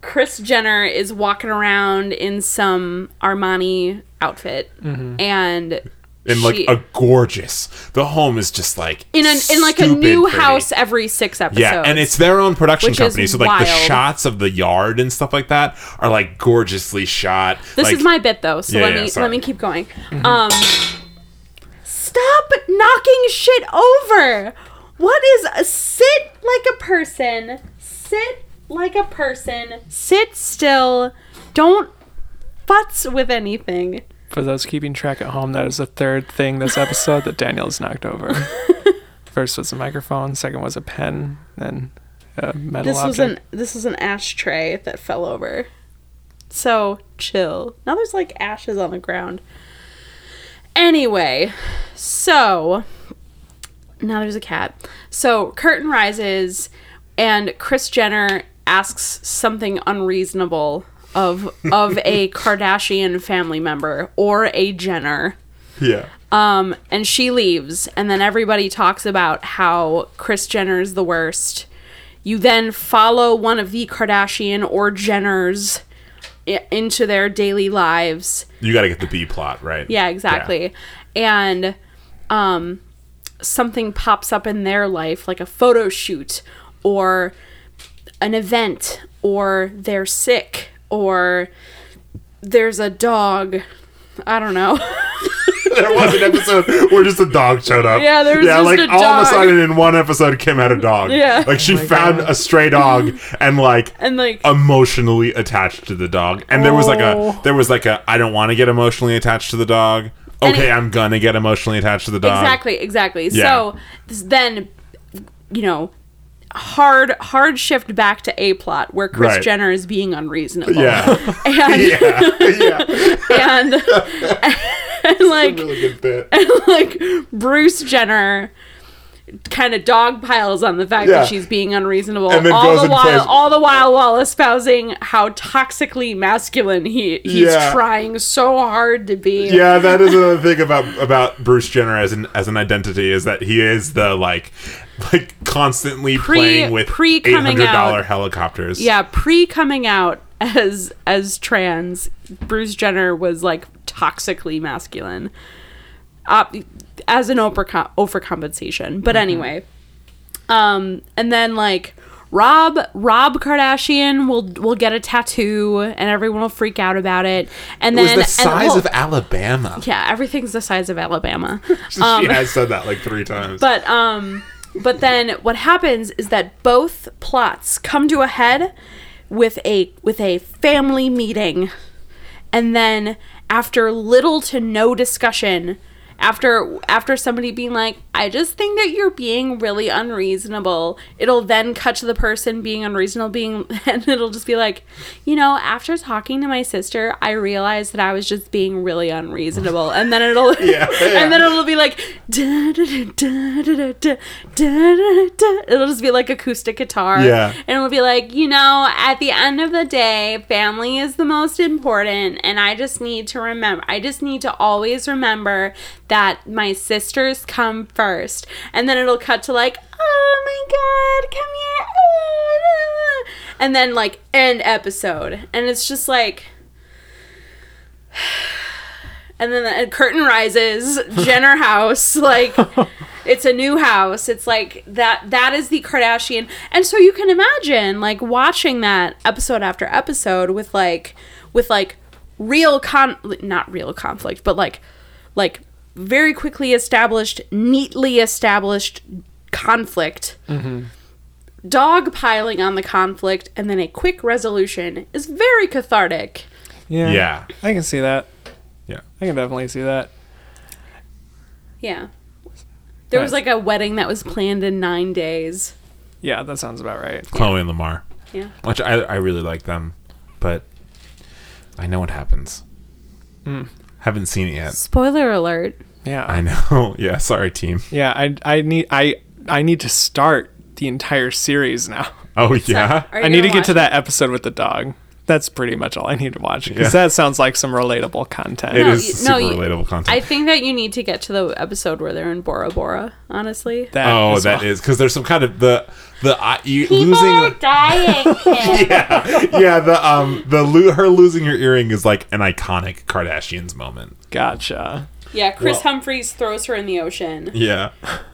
Kris Jenner is walking around in some Armani outfit Mm-hmm. and in like she- a gorgeous. The home is just like in an in like a new pretty. house every six episodes. Yeah, and it's their own production company, so like the shots of the yard and stuff like that are like gorgeously shot. This like, is my bit though, so Yeah, let yeah, me sorry. let me keep going. Um Stop knocking shit over. What is a sit like a person? Sit like a person. Sit still. Don't futz with anything. For those keeping track at home, that is the third thing this episode that Daniel's knocked over. First was a microphone. Second was a pen. Then a metal This was an this was an ashtray that fell over. So chill. Now there's like ashes on the ground. Anyway, so now there's a cat. So curtain rises, and Kris Jenner asks something unreasonable of of a Kardashian family member or a Jenner. yeah. Um, and she leaves, and then everybody talks about how Kris Jenner is the worst. You then follow one of the Kardashian or Jenners i- into their daily lives. You got to get the B plot right. Yeah, exactly. And um, something pops up in their life, like a photo shoot or an event, or they're sick, or there's a dog. I don't know. there was an episode where just a dog showed up. Yeah, there was yeah, just like a all of a sudden in one episode, Kim had a dog. Yeah. like she oh found a stray dog and like and like, emotionally attached to the dog. And there was like a Oh. there was like a I don't want to get emotionally attached to the dog. And Okay, it- I'm gonna get emotionally attached to the dog. exactly exactly Yeah. so this then you know hard hard shift back to a plot where kris Right. jenner is being unreasonable Yeah. and yeah. Yeah. and, and like really good bit. like bruce jenner kind of dog piles on the fact Yeah. that she's being unreasonable And all the and while plays- all the while while espousing how toxically masculine he he's Yeah. trying so hard to be Yeah, that is another thing about about Bruce Jenner as an as an identity is that he is the like like constantly Pre- playing with pre coming out. helicopters. yeah pre coming out as as trans bruce jenner was like toxically masculine uh, as an overcom- overcompensation but anyway um and then like rob rob kardashian will will get a tattoo and everyone will freak out about it and It was then the size and, well, of Alabama. yeah everything's the size of alabama she has said that like three times. But um but then what happens is that both plots come to a head with a with a family meeting. And then after little to no discussion, after after somebody being like i just think that you're being really unreasonable it'll then cut to the person being unreasonable being and it'll just be like you know after talking to my sister i realized that i was just being really unreasonable and then it'll yeah, yeah. and then it'll be like da, da, da, it'll just be like acoustic guitar yeah and it'll be like you know at the end of the day family is the most important and i just need to remember i just need to always remember that my sisters come first and then it'll cut to like oh my god come here Ah. and then like end episode and it's just like and then the curtain rises jenner house like it's a new house. It's like that that is the Kardashian. And so you can imagine like watching that episode after episode with like with like real con not real conflict, but like like very quickly established, neatly established conflict. Dog piling on the conflict and then a quick resolution is very cathartic. Yeah. Yeah. I can see that. Yeah. I can definitely see that. Yeah. There was like a wedding that was planned in nine days. Yeah, that sounds about right. Khloé and Lamar. Yeah. Which I, I really like them, but I know what happens. Hmm. Haven't seen it yet. Spoiler alert. Yeah. I know. yeah, sorry, team. Yeah, I I need I I need to start the entire series now. Oh uh, yeah. Are you I need to get to watch that episode with the dog. That's pretty much all I need to watch because Yeah. that sounds like some relatable content. It No, is you- super no, you- relatable content. I think that you need to get to the episode where they're in Bora Bora, honestly. That oh, is that all- is because there's some kind of the the uh, you losing. dying. yeah, yeah. The um the lo- her losing her earring is like an iconic Kardashians moment. Gotcha. yeah, Kris Well- Humphries throws her in the ocean, Yeah.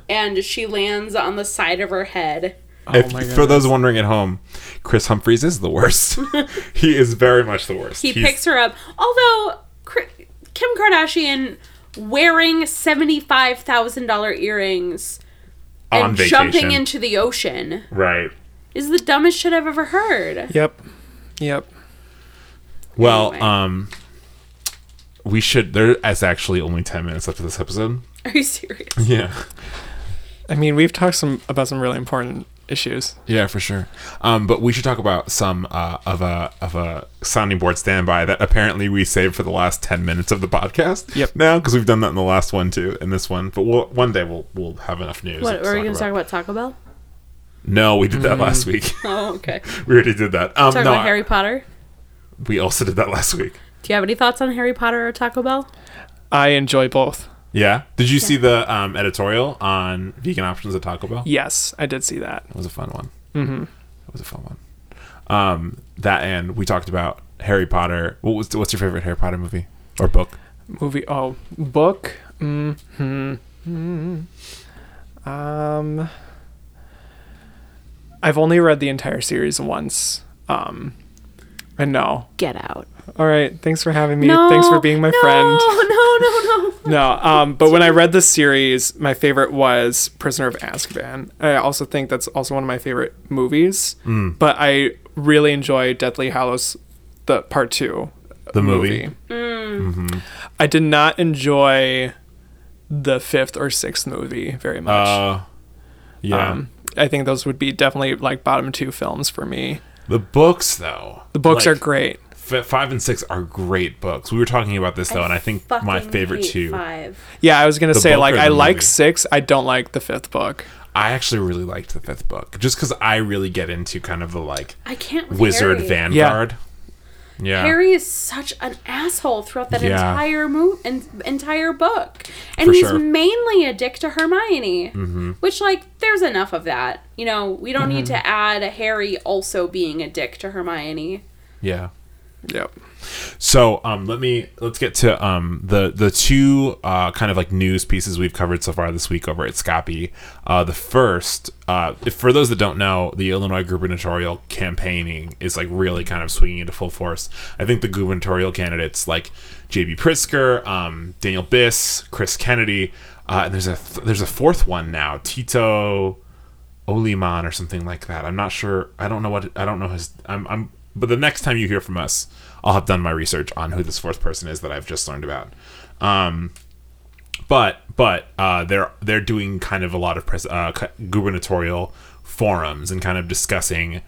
and she lands on the side of her head. Oh If, my for those wondering at home, Kris Humphries is the worst. he is very much the worst. He He's- picks her up. Although Kri- Kim Kardashian wearing seventy five thousand dollar earrings on and vacation. jumping into the ocean right. is the dumbest shit I've ever heard. Yep. Yep. Well, Anyway. um, we should. There is actually only ten minutes left of this episode. Are you serious? Yeah. I mean, we've talked some about some really important issues. Yeah, for sure. Um, but we should talk about some uh, of a of a sounding board standby that apparently we saved for the last ten minutes of the podcast. Yep. Now, because we've done that in the last one too, in this one. But we'll, one day we'll we'll have enough news. What are we going to talk about? Taco Bell? No, we did that last week. Oh, okay. we already did that. Um, Talk no, about Harry Potter. we also did that last week. Do you have any thoughts on Harry Potter or Taco Bell? I enjoy both. Yeah. Did you see the um, editorial on vegan options at Taco Bell? Yes, I did see that. It was a fun one. Mm-hmm. It was a fun one. Um, that and we talked about Harry Potter. What was what's your favorite Harry Potter movie or book? Movie. Oh, book. Hmm. Um. I've only read the entire series once. Um. And no. Get out. All right. Thanks for having me. Thanks for being my no, friend. No, no, no, No, um, but when I read the series, my favorite was Prisoner of Azkaban. I also think that's also one of my favorite movies. But I really enjoy Deathly Hallows, the part two, The movie. Hmm. I did not enjoy the fifth or sixth movie very much. Uh, yeah. um, I think those would be definitely like bottom two films for me. the books, though. The books like, are great. F- five and six are great books. We were talking about this though, and I think my favorite hate two. Five. Yeah, I was gonna The say like I like movie? six. I don't like the fifth book. I actually really liked the fifth book, just because I really get into kind of the like I can't. Wizard Harry. vanguard. Yeah. Harry is such an asshole throughout that Yeah. entire mo- en- entire book, and For he's sure. mainly a dick to Hermione. Mm-hmm. Which, like, there's enough of that. You know, we don't need mm-hmm. to add Harry also being a dick to Hermione. Yeah. Yep. So um, let me let's get to um, the the two uh, kind of like news pieces we've covered so far this week over at Scoppy. Uh, the first, uh, for those that don't know, the Illinois gubernatorial campaigning is like really kind of swinging into full force. I think the gubernatorial candidates like J.B. Pritzker, um, Daniel Biss, Chris Kennedy, uh, and there's a th- there's a fourth one now, Tito. Oliman or something like that. I'm not sure. I don't know what. I don't know his. I'm. I'm. But the next time you hear from us, I'll have done my research on who this fourth person is that I've just learned about. Um, but but uh, they're they're doing kind of a lot of pres- uh, gubernatorial forums and kind of discussing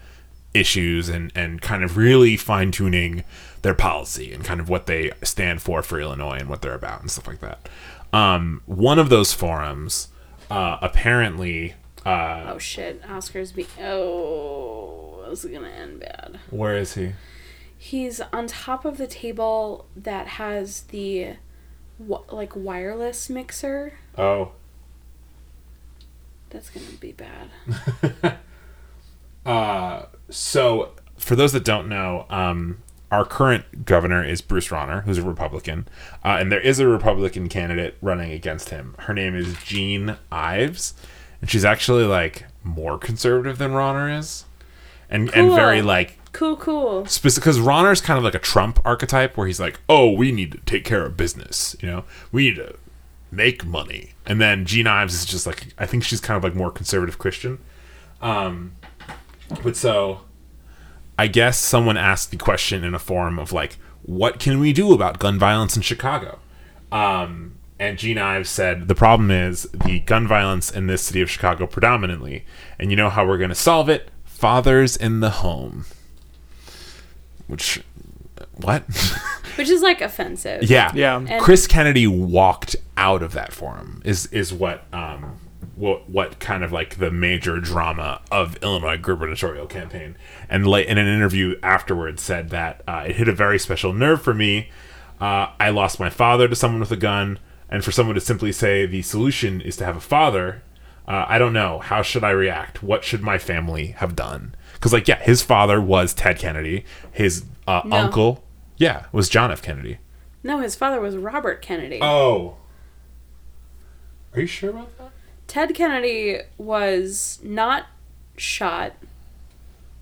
issues and and kind of really fine tuning their policy and kind of what they stand for for Illinois and what they're about and stuff like that. Um, one of those forums uh, apparently. Uh, Oh shit, Oscar's be. Oh, is gonna end bad. Where is he? He's on top of the table that has the, like wireless mixer. Oh. That's gonna be bad. Uh, so for those that don't know, um, our current governor is Bruce Rauner, who's a Republican, uh, and there is a Republican candidate running against him. Her name is Jeanne Ives, and she's actually like more conservative than Rauner is, and and very like Cool, cool. specific because Rauner's kind of like a Trump archetype where he's like, "Oh, we need to take care of business. You know, we need to make money." And then Jeanne Ives is just like, I think she's kind of like more conservative Christian. Um, but so, I guess someone asked the question in a forum of like, "What can we do about gun violence in Chicago?" Um, and Jeanne Ives said, "The problem is the gun violence in this city of Chicago predominantly, and you know how we're going to solve it? Fathers in the home." Which, what? Which is like offensive. yeah, Yeah. And- Chris Kennedy walked out of that forum. Is is what um what what kind of like the major drama of Illinois gubernatorial campaign. And late in an interview afterwards, said that uh, it hit a very special nerve for me. Uh, I lost my father to someone with a gun, and for someone to simply say the solution is to have a father. Uh, I don't know. How should I react? What should my family have done? Because, like, yeah, his father was Ted Kennedy. His uh, No. uncle, yeah, was John F. Kennedy. No, his father was Robert Kennedy. Oh. Are you sure about that? Ted Kennedy was not shot.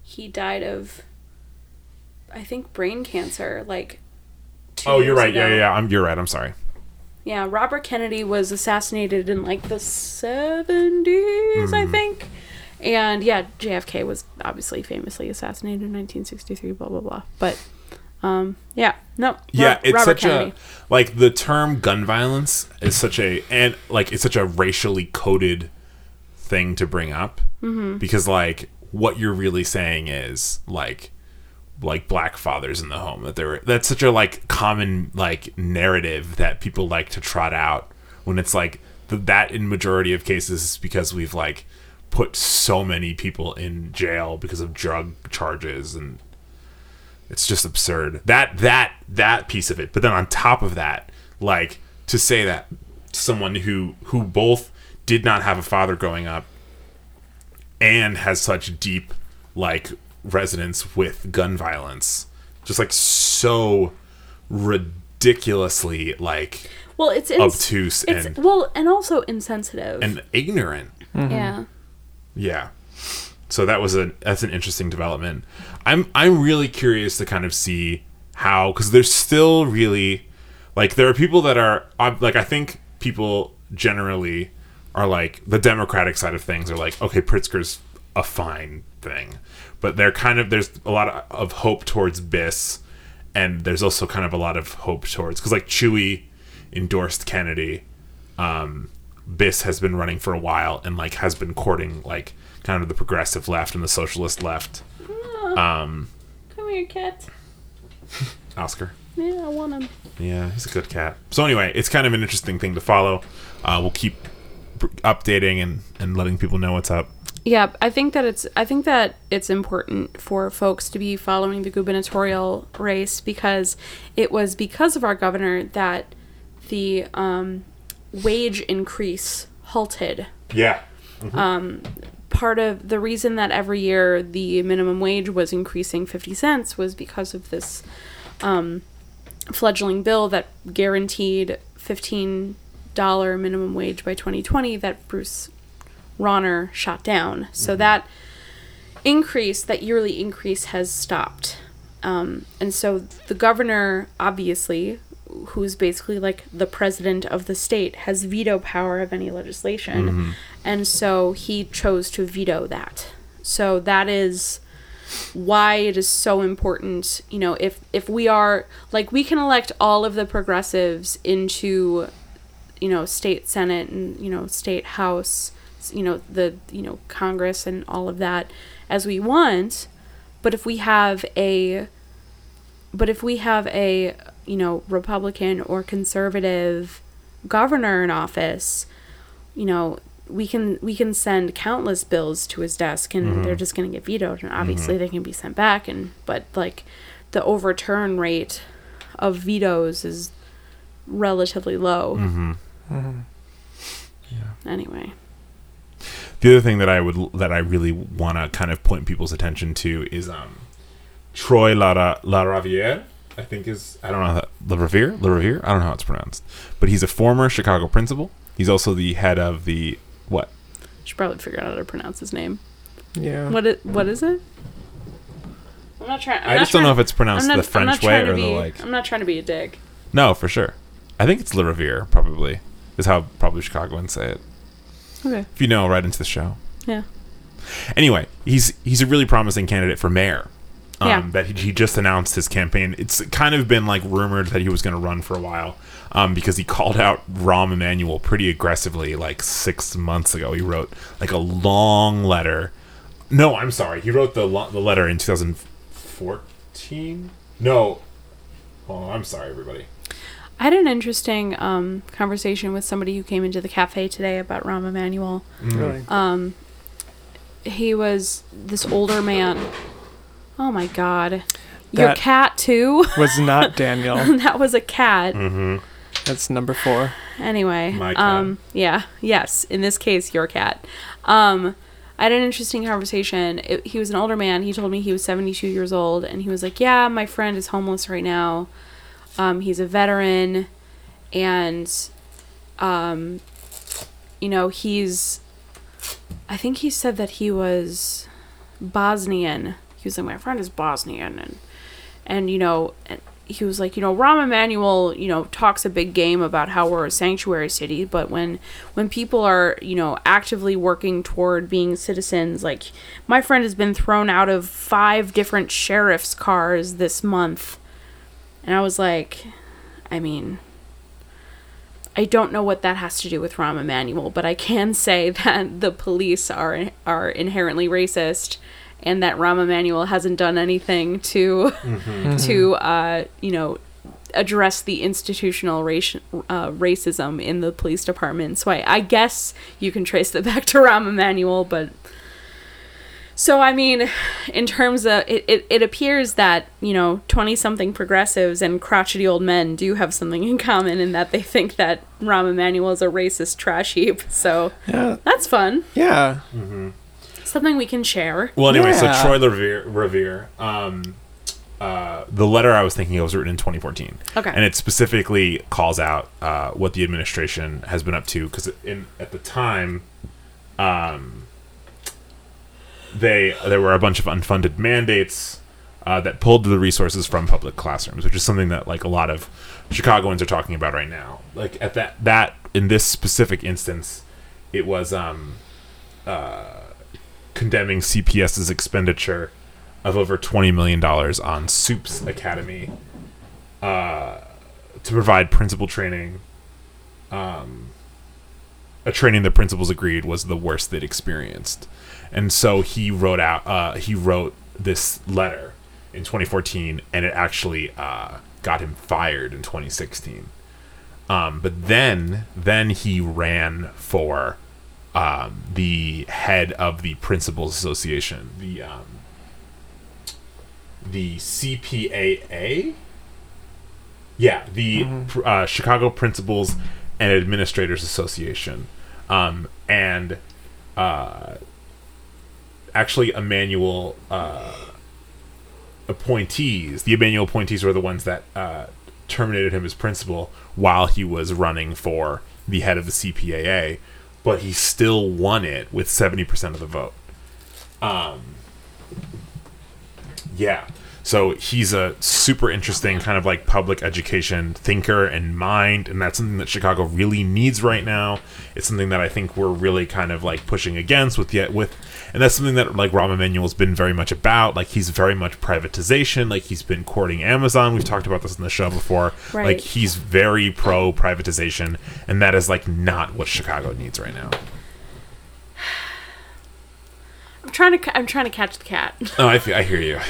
He died of, I think, brain cancer. Like. Oh, you're right. Yeah, yeah, yeah. I'm, you're right. I'm sorry. Yeah, Robert Kennedy was assassinated in like the 70s, I Hmm. think. And yeah, JFK was obviously famously assassinated in 1963, blah, blah, blah. But um, yeah, no. Yeah, Ro- it's Robert such a like the term gun violence is such a and like it's such a racially coded thing to bring up Mm-hmm. because like what you're really saying is like like black fathers in the home that there that's such a like common like narrative that people like to trot out when it's like th- that in majority of cases is because we've like put so many people in jail because of drug charges and it's just absurd. That that that piece of it. But then on top of that like to say that someone who who both did not have a father growing up and has such deep like resonance with gun violence just like so ridiculously like Well, it's ins- obtuse It's and well, and also insensitive. and ignorant mm-hmm. yeah. yeah. So that was a that's an interesting development. I'm I'm really curious to kind of see how because there's still really like there are people that are like I think people generally are like the Democratic side of things are like okay Pritzker's a fine thing, but they're kind of there's a lot of, of hope towards Biss, and there's also kind of a lot of hope towards because like Chuy endorsed Kennedy um, Biss has been running for a while and like has been courting like kind of the progressive left and the socialist left. Um, Come here, cat. Oscar. Yeah, I want him. Yeah, he's a good cat. So anyway, it's kind of an interesting thing to follow. Uh, we'll keep updating and, and letting people know what's up. Yeah, I think that it's I think that it's important for folks to be following the gubernatorial race because it was because of our governor that the um, wage increase halted. Yeah. Um, Part of the reason that every year the minimum wage was increasing 50 cents was because of this um, fledgling bill that guaranteed $15 minimum wage by 2020 that Bruce Rauner shot down. So that increase, that yearly increase, has stopped. Um, and so the governor, obviously, who's basically like the president of the state, has veto power of any legislation. And so he chose to veto that. So that is why it is so important you know if if we are like we can elect all of the progressives into you know state senate and you know state house you know the you know congress and all of that as we want but if we have a but if we have a you know republican or conservative governor in office you know we can we can send countless bills to his desk and they're mm-hmm. just going to get vetoed and mm-hmm. obviously they can be sent back and but like the overturn rate of vetoes is relatively low. Mm-hmm. mm-hmm. anyway The other thing that I would that I really want to kind of point people's attention to is um Troy La, LaRaviere, I think is I don't know how that La Riviere La Riviere I don't know how it's pronounced, but he's a former Chicago principal. He's also the head of the what? Should probably figure out how to pronounce his name. Yeah. What it what is it? I'm not trying. I'm I not just don't know if it's pronounced not- the French way trying to or the be- like. I'm not trying to be a dick. No, for sure. I think it's La Riviere probably is how probably Chicagoans say it. Okay. If you know, right into the show. Yeah. Anyway, he's he's a really promising candidate for mayor. Um, Yeah. That he, he just announced his campaign. It's kind of been like rumored that he was going to run for a while um, because he called out Rahm Emanuel pretty aggressively like six months ago. He wrote like a long letter. No, I'm sorry. He wrote the lo- the letter in 2014. No. Oh, I'm sorry, everybody. I had an interesting um, conversation with somebody who came into the cafe today about Rahm Emanuel. Really. Um, he was this older man. Oh my god. Your That- cat too? Was not Daniel. that was a cat. That's number four. Anyway, My cat. um, yeah, yes. In this case, your cat. Um, I had an interesting conversation. It, he was an older man. He told me he was 72 years old, and he was like, "Yeah, my friend is homeless right now. Um, he's a veteran, and, um, you know, he's. I think he said that he was Bosnian. He was like, my friend is Bosnian, and and you know he was like you know Rahm Emanuel you know talks a big game about how we're a sanctuary city but when when people are you know actively working toward being citizens like my friend has been thrown out of five different sheriff's cars this month and I was like I mean I don't know what that has to do with Rahm Emanuel, but I can say that the police are are inherently racist, and that Rahm Emanuel hasn't done anything to to uh, you know address the institutional race, uh, racism in the police department. So I, I guess you can trace that back to Rahm Emanuel, but so I mean, in terms of it, it, it appears that you know twenty something progressives and crotchety old men do have something in common in that they think that Rahm Emanuel is a racist trash heap. So Yeah. that's fun. Yeah. Something we can share. Well, anyway, Yeah. so Troy Revere, Revere um, uh, the letter I was thinking of was written in 2014. Okay. And it specifically calls out uh, what the administration has been up to because in at the time, um, they there were a bunch of unfunded mandates uh, that pulled the resources from public classrooms, which is something that like a lot of Chicagoans are talking about right now. Like at that that in this specific instance, it was um, condemning CPS's expenditure of over $20 million on SUPES Academy uh, to provide principal training. Um, a training the principals agreed was the worst they'd experienced. And so he wrote out, uh, he wrote this letter in 2014, and it actually uh, got him fired in 2016. Um, but then, then he ran for um, the head of the Principals Association, the um, the CPAA. Yeah, the pr- uh, Chicago Principals and Administrators Association, um, and uh, actually Emanuel uh, appointees. The Emanuel appointees were the ones that uh, terminated him as principal while he was running for the head of the CPAA, but he still won it with seventy percent of the vote. Um, yeah. So he's a super interesting kind of like public education thinker and mind, and that's something that Chicago really needs right now. It's something that I think we're really kind of like pushing against with yet with, and that's something that like Rahm Emanuel's been very much about. Like he's very much privatization. Like he's been courting Amazon. We've talked about this in the show before. Right. Like he's very pro privatization, and that is like not what Chicago needs right now. I'm trying to I'm trying to catch the cat. Oh, I, I hear you.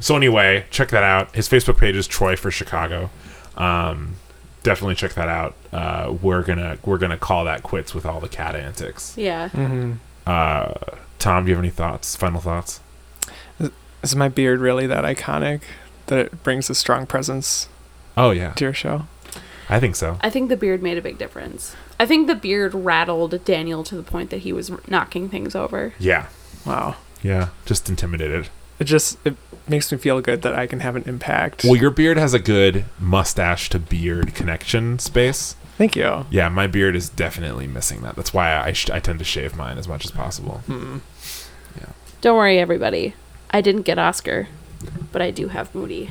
so anyway, check that out. His Facebook page is Troy for Chicago. Um, definitely check that out. Uh, we're gonna we're gonna call that quits with all the cat antics. Yeah. Uh, Tom, do you have any thoughts? Final thoughts? Is my beard really that iconic that it brings a strong presence Oh yeah, to your show? I think so. I think the beard made a big difference. I think the beard rattled Daniel to the point that he was knocking things over. Yeah, Wow. yeah, just intimidated. it just it makes me feel good that I can have an impact. Well, your beard has a good mustache to beard connection space. Thank you. Yeah, my beard is definitely missing that. That's why I, sh- I tend to shave mine as much as possible. Hmm. Don't worry, everybody. I didn't get Oscar, but I do have Moody.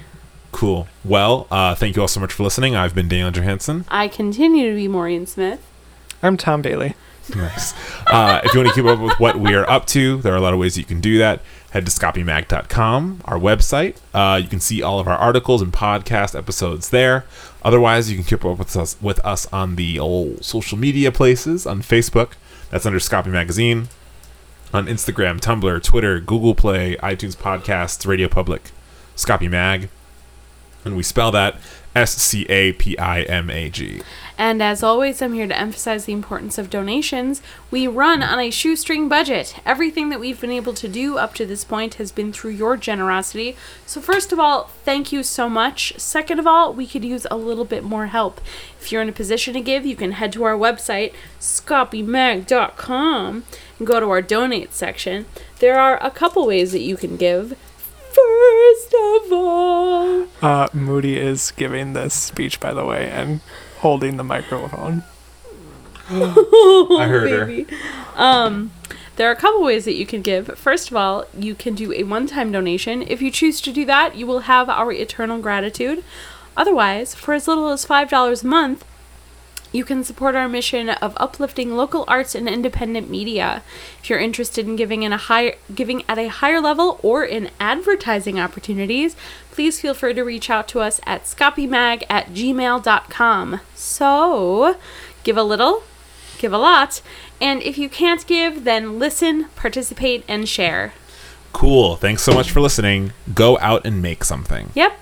Cool. Well, uh, thank you all so much for listening. I've been Daniel Johansson. I continue to be Maureen Smith. I'm Tom Bailey. Nice. Uh, if you want to keep up with what we are up to, there are a lot of ways you can do that. Head to scoppymag.com, our website. Uh, you can see all of our articles and podcast episodes there. Otherwise, you can keep up with us with us on the old social media places on Facebook. That's under Scoppy Magazine. On Instagram, Tumblr, Twitter, Google Play, iTunes Podcasts, Radio Public, Scoppy Mag. And we spell that S C A P I M A G. And as always, I'm here to emphasize the importance of donations. We run on a shoestring budget. Everything that we've been able to do up to this point has been through your generosity. So, first of all, thank you so much. Second of all, we could use a little bit more help. If you're in a position to give, you can head to our website, scoppymag.com, and go to our donate section. There are a couple ways that you can give. First of all, Uh, Moody is giving this speech, by the way, and holding the microphone. I heard her. Um, there are a couple ways that you can give. First of all, you can do a one time donation. If you choose to do that, you will have our eternal gratitude. Otherwise, for as little as $5 a month, you can support our mission of uplifting local arts and independent media. If you're interested in giving in a higher giving at a higher level or in advertising opportunities, please feel free to reach out to us at scoppymag at gmail.com. So give a little, give a lot, and if you can't give, then listen, participate, and share. Cool. Thanks so much for listening. Go out and make something. Yep.